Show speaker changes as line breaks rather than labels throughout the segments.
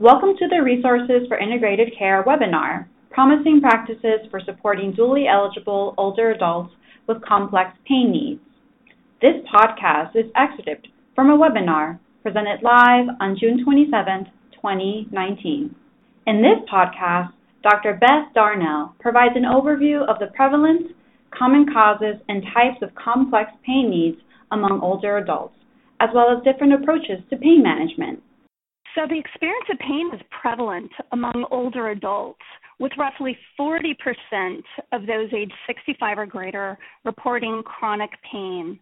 Welcome to the Resources for Integrated Care webinar, Promising Practices for Supporting Dually Eligible Older Adults with Complex Pain Needs. This podcast is excerpted from a webinar presented live on June 27, 2019. In this podcast, Dr. Beth Darnall provides an overview of the prevalence, common causes, and types of complex pain needs among older adults, as well as different approaches to pain management.
So, the experience of pain is prevalent among older adults, with roughly 40% of those aged 65 or greater reporting chronic pain.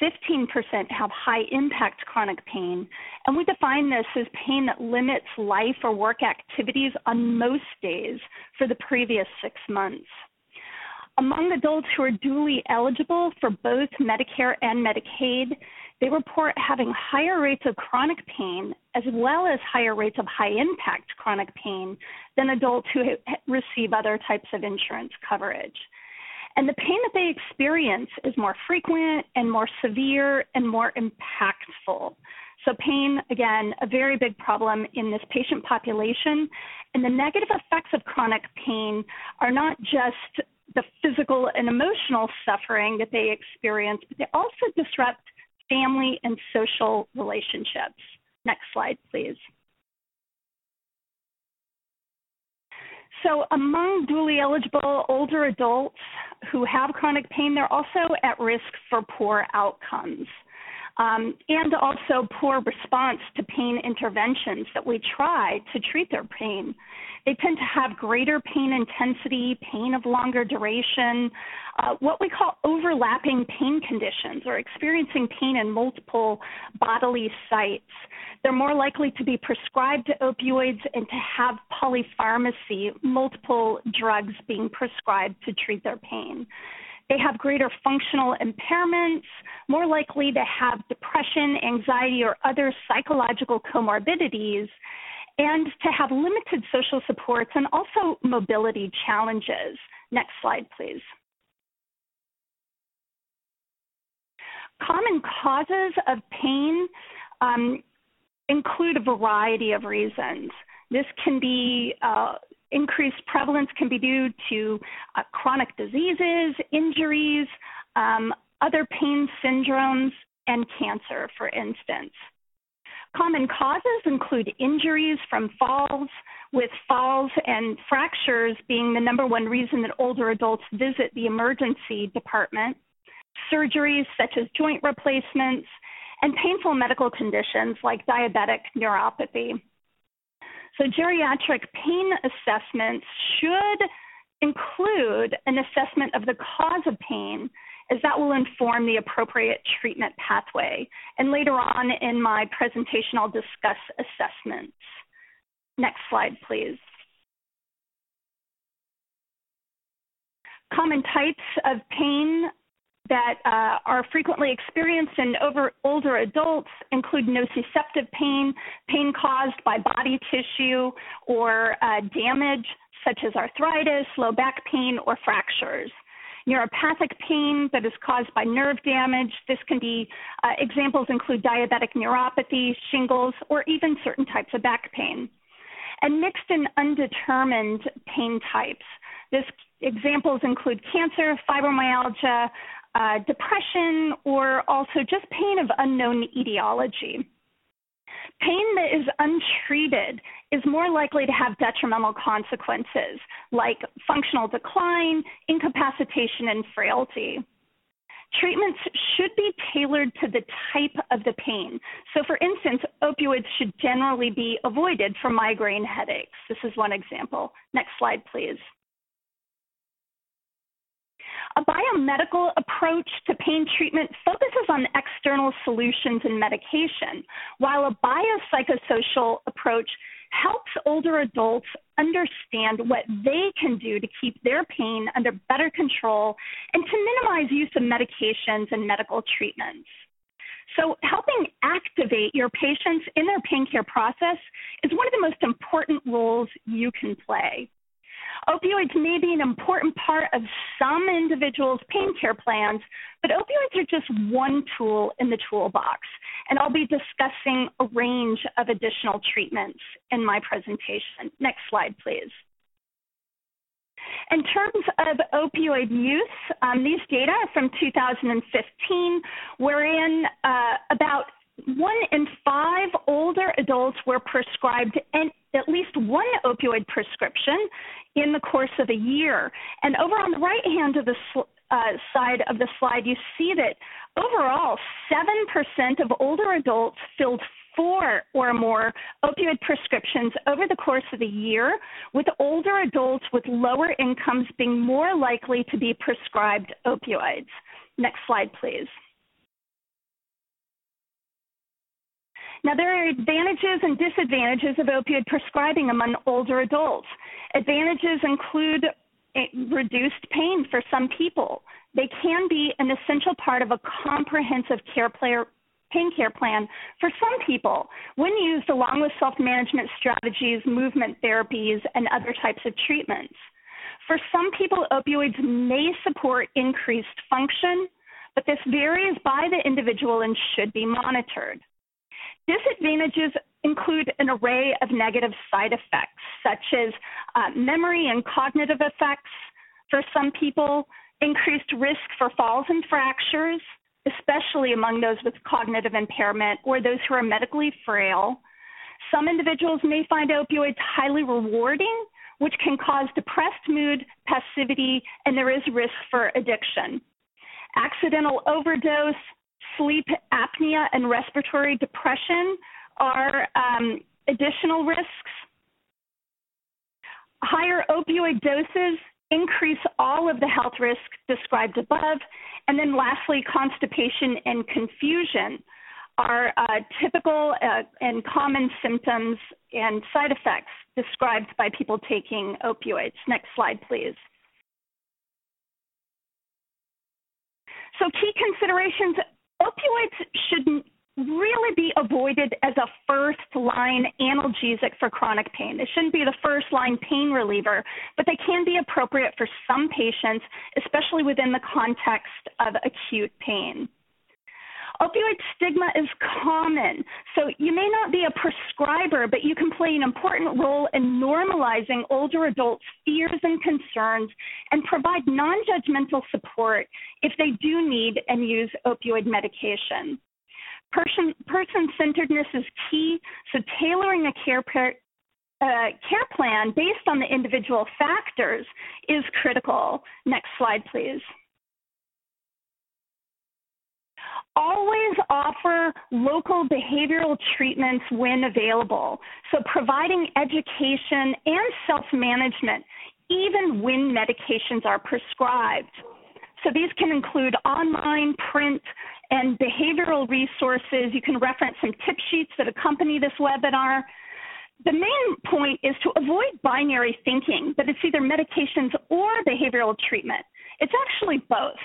15% have high impact chronic pain, and we define this as pain that limits life or work activities on most days for the previous six months. Among adults who are dually eligible for both Medicare and Medicaid, they report having higher rates of chronic pain as well as higher rates of high impact chronic pain than adults who receive other types of insurance coverage. And the pain that they experience is more frequent and more severe and more impactful. So, pain, again, a very big problem in this patient population. And the negative effects of chronic pain are not just the physical and emotional suffering that they experience, but they also disrupt family and social relationships. Next slide, please. So, among dually eligible older adults who have chronic pain, they're also at risk for poor outcomes um, and also poor response to pain interventions that we try to treat their pain. They tend to have greater pain intensity, pain of longer duration, uh, what we call overlapping pain conditions, or experiencing pain in multiple bodily sites. They're more likely to be prescribed opioids and to have polypharmacy, multiple drugs being prescribed to treat their pain. They have greater functional impairments, more likely to have depression, anxiety, or other psychological comorbidities, and to have limited social supports and also mobility challenges. Next slide, please. Common causes of pain um, include a variety of reasons. This can be uh, increased prevalence can be due to uh, chronic diseases, injuries, um, other pain syndromes, and cancer, for instance. Common causes include injuries from falls, with falls and fractures being the number one reason that older adults visit the emergency department, surgeries such as joint replacements, and painful medical conditions like diabetic neuropathy. So, geriatric pain assessments should include an assessment of the cause of pain, as that will inform the appropriate treatment pathway. And later on in my presentation, I'll discuss assessments. Next slide, please. Common types of pain that uh, are frequently experienced in over, older adults include nociceptive pain, pain caused by body tissue or uh, damage such as arthritis, low back pain, or fractures. Neuropathic pain that is caused by nerve damage. This can be uh, examples include diabetic neuropathy, shingles, or even certain types of back pain. And mixed and undetermined pain types. This examples include cancer, fibromyalgia, uh, depression, or also just pain of unknown etiology. Pain that is untreated is more likely to have detrimental consequences like functional decline, incapacitation, and frailty. Treatments should be tailored to the type of the pain. So, for instance, opioids should generally be avoided for migraine headaches. This is one example. Next slide, please. A biomedical approach to pain treatment focuses on external solutions and medication, while a biopsychosocial approach helps older adults understand what they can do to keep their pain under better control and to minimize use of medications and medical treatments. So, helping activate your patients in their pain care process is one of the most important roles you can play. Opioids may be an important part of some individuals' pain care plans, but opioids are just one tool in the toolbox, and I'll be discussing a range of additional treatments in my presentation. Next slide, please. In terms of opioid use, um, these data are from 2015, wherein uh, about one in five older adults were prescribed an, at least one opioid prescription in the course of a year. And over on the right hand of the sl- uh, side of the slide, you see that overall, 7% of older adults filled four or more opioid prescriptions over the course of the year, with older adults with lower incomes being more likely to be prescribed opioids. Next slide, please. Now, there are advantages and disadvantages of opioid prescribing among older adults. Advantages include reduced pain for some people. They can be an essential part of a comprehensive care player, pain care plan for some people when used along with self management strategies, movement therapies, and other types of treatments. For some people, opioids may support increased function, but this varies by the individual and should be monitored. Disadvantages include an array of negative side effects, such as uh, memory and cognitive effects for some people, increased risk for falls and fractures, especially among those with cognitive impairment or those who are medically frail. Some individuals may find opioids highly rewarding, which can cause depressed mood, passivity, and there is risk for addiction. Accidental overdose, sleep apnea and respiratory depression are um, additional risks. Higher opioid doses increase all of the health risks described above. And then lastly, constipation and confusion are uh, typical uh, and common symptoms and side effects described by people taking opioids. Next slide, please. So key considerations opioids shouldn't really be avoided as a first line analgesic for chronic pain. They shouldn't be the first line pain reliever, but they can be appropriate for some patients, especially within the context of acute pain. Opioid stigma is common, so you may not be a prescriber, but you can play an important role in normalizing older adults' fears and concerns and provide non judgmental support if they do need and use opioid medication. Person centeredness is key, so tailoring a care uh, care plan based on the individual factors is critical. Next slide, please. Always offer local behavioral treatments when available. So, providing education and self management, even when medications are prescribed. So, these can include online, print, and behavioral resources. You can reference some tip sheets that accompany this webinar. The main point is to avoid binary thinking that it's either medications or behavioral treatment. It's actually both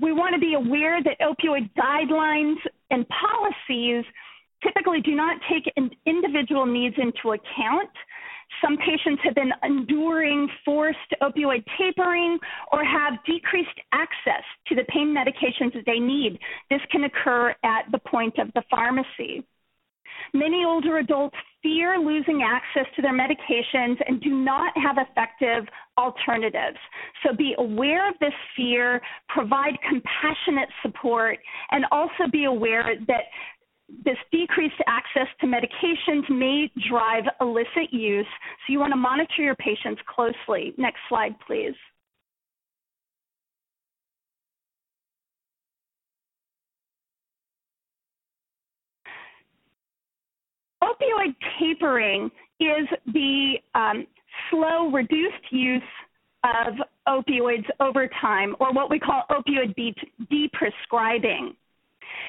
we want to be aware that opioid guidelines and policies typically do not take individual needs into account. Some patients have been enduring forced opioid tapering or have decreased access to the pain medications that they need. This can occur at the point of the pharmacy. Many older adults fear losing access to their medications and do not have effective alternatives. So be aware of this fear, provide compassionate support, and also be aware that this decreased access to medications may drive illicit use. So you want to monitor your patients closely. Next slide, please. Opioid tapering is the um, slow, reduced use of opioids over time, or what we call opioid de- deprescribing.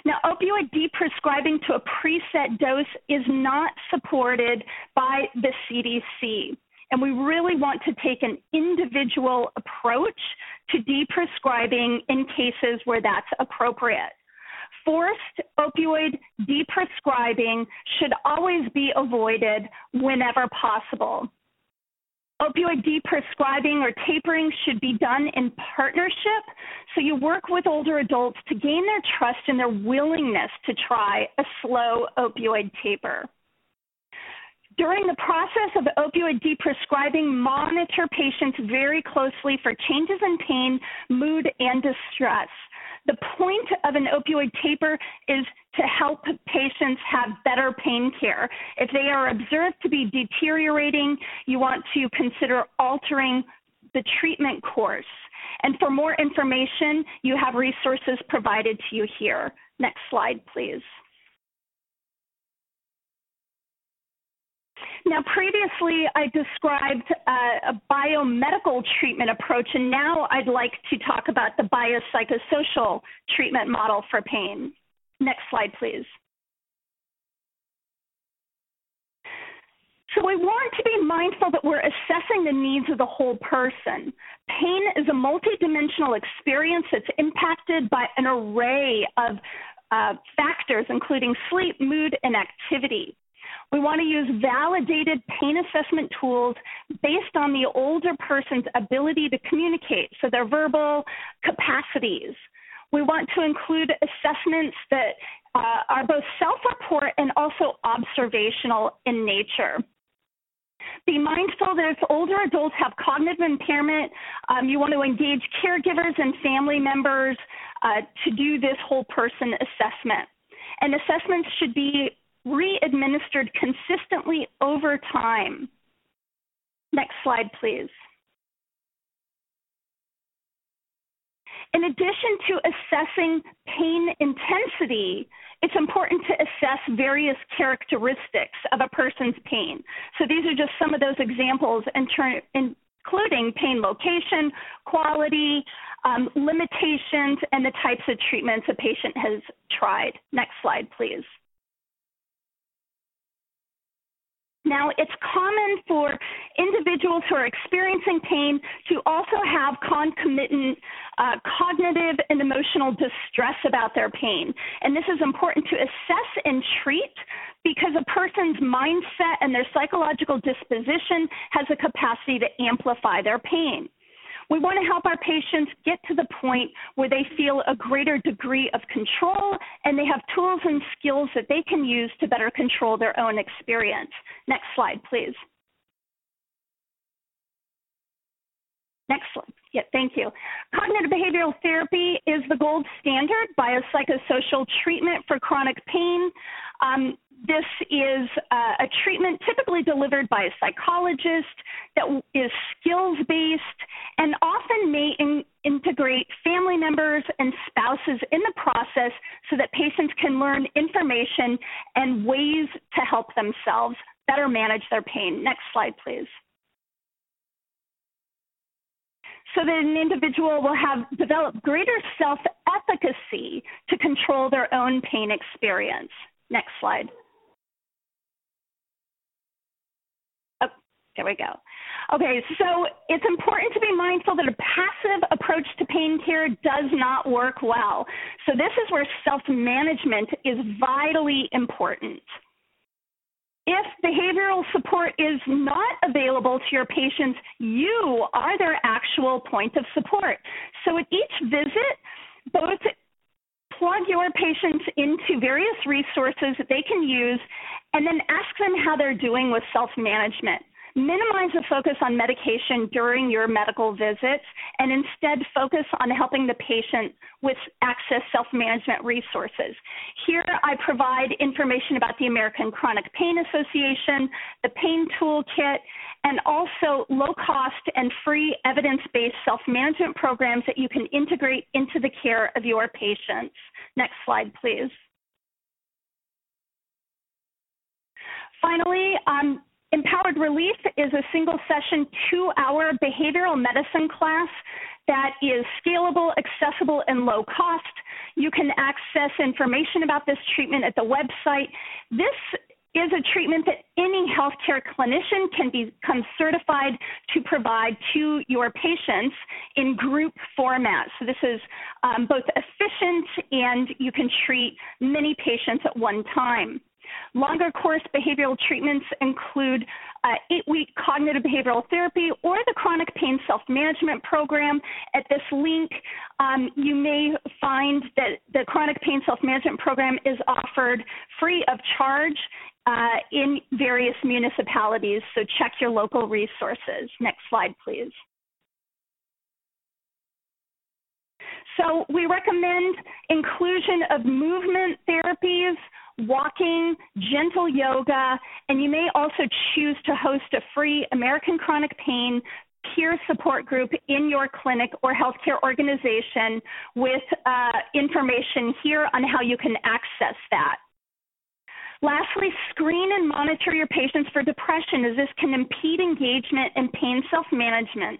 Now, opioid deprescribing to a preset dose is not supported by the CDC. And we really want to take an individual approach to deprescribing in cases where that's appropriate forced opioid deprescribing should always be avoided whenever possible. Opioid deprescribing or tapering should be done in partnership. So you work with older adults to gain their trust and their willingness to try a slow opioid taper. During the process of opioid deprescribing, monitor patients very closely for changes in pain, mood, and distress. The point of an opioid taper is to help patients have better pain care. If they are observed to be deteriorating, you want to consider altering the treatment course. And for more information, you have resources provided to you here. Next slide, please. Now, previously I described uh, a biomedical treatment approach, and now I'd like to talk about the biopsychosocial treatment model for pain. Next slide, please. So we want to be mindful that we're assessing the needs of the whole person. Pain is a multidimensional experience that's impacted by an array of uh, factors, including sleep, mood, and activity. We want to use validated pain assessment tools based on the older person's ability to communicate, so their verbal capacities. We want to include assessments that uh, are both self report and also observational in nature. Be mindful that if older adults have cognitive impairment, um, you want to engage caregivers and family members uh, to do this whole person assessment. And assessments should be re-administered consistently over time. Next slide, please. In addition to assessing pain intensity, it's important to assess various characteristics of a person's pain. So these are just some of those examples, including pain location, quality, um, limitations, and the types of treatments a patient has tried. Next slide, please. Now, it's common for individuals who are experiencing pain to also have concomitant uh, cognitive and emotional distress about their pain. And this is important to assess and treat because a person's mindset and their psychological disposition has a capacity to amplify their pain. We want to help our patients get to the point where they feel a greater degree of control and they have tools and skills that they can use to better control their own experience. Next slide, please. Next slide. Yeah, thank you. Cognitive behavioral therapy is the gold standard biopsychosocial treatment for chronic pain. Um, this is uh, a treatment typically delivered by a psychologist that is skills based and often may in- integrate family members and spouses in the process so that patients can learn information and ways to help themselves better manage their pain. Next slide, please. So that an individual will have developed greater self efficacy to control their own pain experience. Next slide. Oh, there we go. Okay, so it's important to be mindful that a passive approach to pain care does not work well. So this is where self-management is vitally important. If behavioral support is not available to your patients, you are their actual point of support. So at each visit, both your patients into various resources that they can use and then ask them how they're doing with self-management minimize the focus on medication during your medical visits and instead focus on helping the patient with access self-management resources. Here I provide information about the American Chronic Pain Association, the Pain Toolkit, and also low-cost and free evidence-based self-management programs that you can integrate into the care of your patients. Next slide, please. Finally, um, Empowered Relief is a single session, two hour behavioral medicine class that is scalable, accessible, and low cost. You can access information about this treatment at the website. This is a treatment that any healthcare clinician can become certified to provide to your patients in group format. So this is um, both efficient and you can treat many patients at one time. Longer course behavioral treatments include uh, eight week cognitive behavioral therapy or the chronic pain self management program. At this link, um, you may find that the chronic pain self management program is offered free of charge uh, in various municipalities, so check your local resources. Next slide, please. So we recommend inclusion of movement therapies, walking, gentle yoga, and you may also choose to host a free American Chronic Pain peer support group in your clinic or healthcare organization with uh, information here on how you can access that. Lastly, screen and monitor your patients for depression as this can impede engagement and pain self management.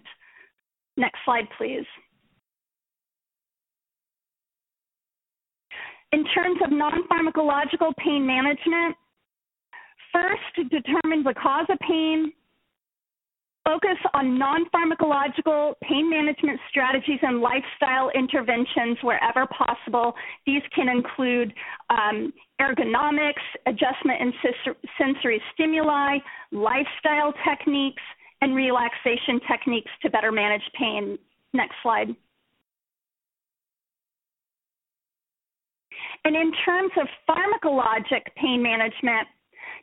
Next slide, please. In terms of non pharmacological pain management, first determine the cause of pain, focus on non pharmacological pain management strategies and lifestyle interventions wherever possible. These can include um, ergonomics, adjustment in sensory stimuli, lifestyle techniques, and relaxation techniques to better manage pain. Next slide. And in terms of pharmacologic pain management,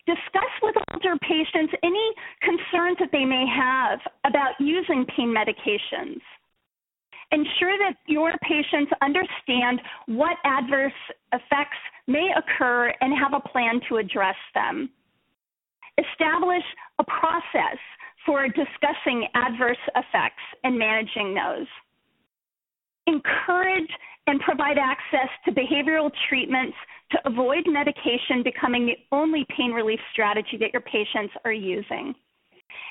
discuss with older patients any concerns that they may have about using pain medications. Ensure that your patients understand what adverse effects may occur and have a plan to address them. Establish a process for discussing adverse effects and managing those. Encourage and provide access to behavioral treatments to avoid medication becoming the only pain relief strategy that your patients are using.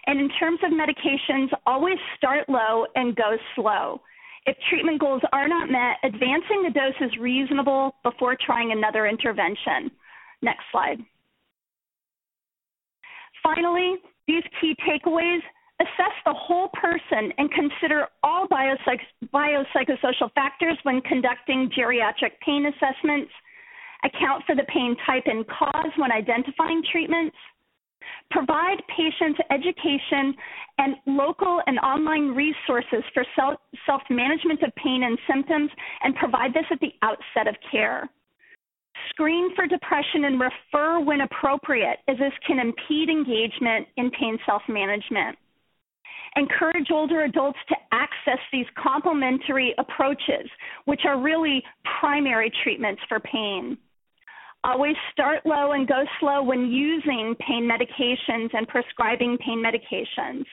And in terms of medications, always start low and go slow. If treatment goals are not met, advancing the dose is reasonable before trying another intervention. Next slide. Finally, these key takeaways assess the whole person and consider all biopsych- biopsychosocial factors when conducting geriatric pain assessments, account for the pain type and cause when identifying treatments, provide patients education and local and online resources for self management of pain and symptoms, and provide this at the outset of care. Screen for depression and refer when appropriate, as this can impede engagement in pain self management encourage older adults to access these complementary approaches, which are really primary treatments for pain. Always start low and go slow when using pain medications and prescribing pain medications.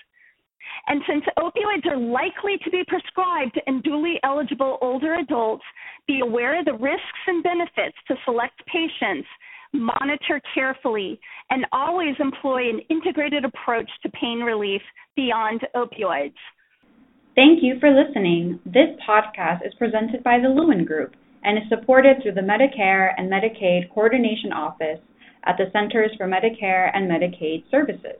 And since opioids are likely to be prescribed in dually eligible older adults, be aware of the risks and benefits to select patients monitor carefully, and always employ an integrated approach to pain relief beyond opioids.
Thank you for listening. This podcast is presented by the Lewin Group and is supported through the Medicare and Medicaid Coordination Office at the Centers for Medicare and Medicaid Services.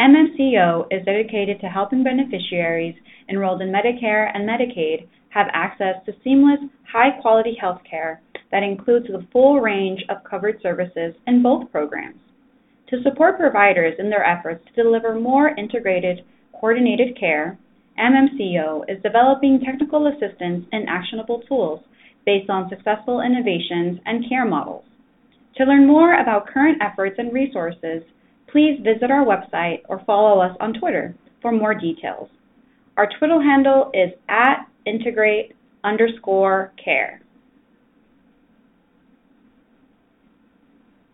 MMCO is dedicated to helping beneficiaries enrolled in Medicare and Medicaid have access to seamless, high quality health care that includes the full range of covered services in both programs. To support providers in their efforts to deliver more integrated, coordinated care, MMCO is developing technical assistance and actionable tools based on successful innovations and care models. To learn more about current efforts and resources, please visit our website or follow us on Twitter for more details. Our Twitter handle is at integrate underscore care.